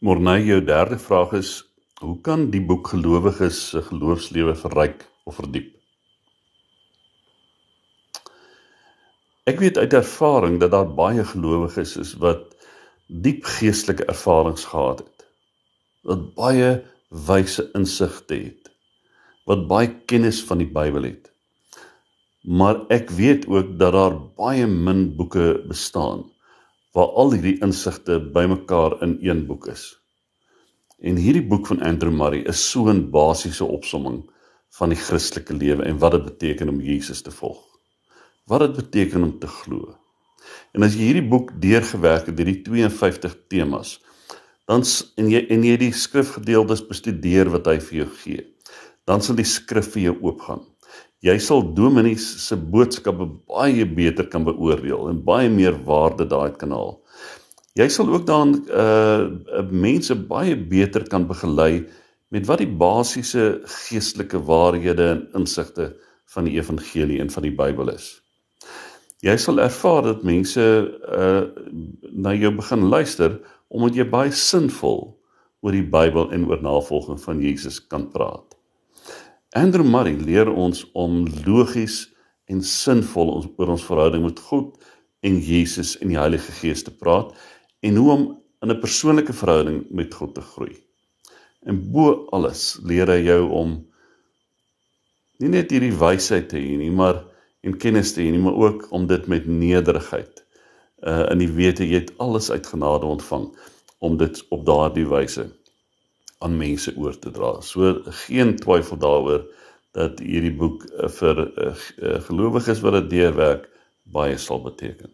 Morney, jou derde vraag is: Hoe kan die boek gelowiges se geloofslewe verryk of verdiep? Ek weet uit ervaring dat daar baie gelowiges is wat diep geestelike ervarings gehad het. Wat baie wyse insigte het. Wat baie kennis van die Bybel het. Maar ek weet ook dat daar baie min boeke bestaan waar al hierdie insigte bymekaar in een boek is. En hierdie boek van Andrew Murray is so 'n basiese opsomming van die Christelike lewe en wat dit beteken om Jesus te volg. Wat dit beteken om te glo. En as jy hierdie boek deurgewerk het, hierdie 52 temas, dan en jy en jy die skrifgedeeltes bestudeer wat hy vir jou gee, dan sal die skrif vir jou oopgaan jy sal dominees se boodskappe baie beter kan beoordeel en baie meer waarde daaruit kan haal. Jy sal ook dan uh mense baie beter kan begelei met wat die basiese geestelike waarhede en insigte van die evangelie en van die Bybel is. Jy sal ervaar dat mense uh na jou begin luister omdat jy baie sinvol oor die Bybel en oor navolging van Jesus kan praat. Andrew Murray leer ons om logies en sinvol ons oor ons verhouding met God en Jesus en die Heilige Gees te praat en hoe om in 'n persoonlike verhouding met God te groei. En bo alles leer hy jou om nie net hierdie wysheid te hê nie, maar en kennis te hê nie, maar ook om dit met nederigheid uh in die wete jy het alles uit genade ontvang om dit op daardie wyse aan mense oor te dra. So geen twyfel daaroor dat hierdie boek eh, vir uh, gelowiges wat dit deurwerk baie sal beteken.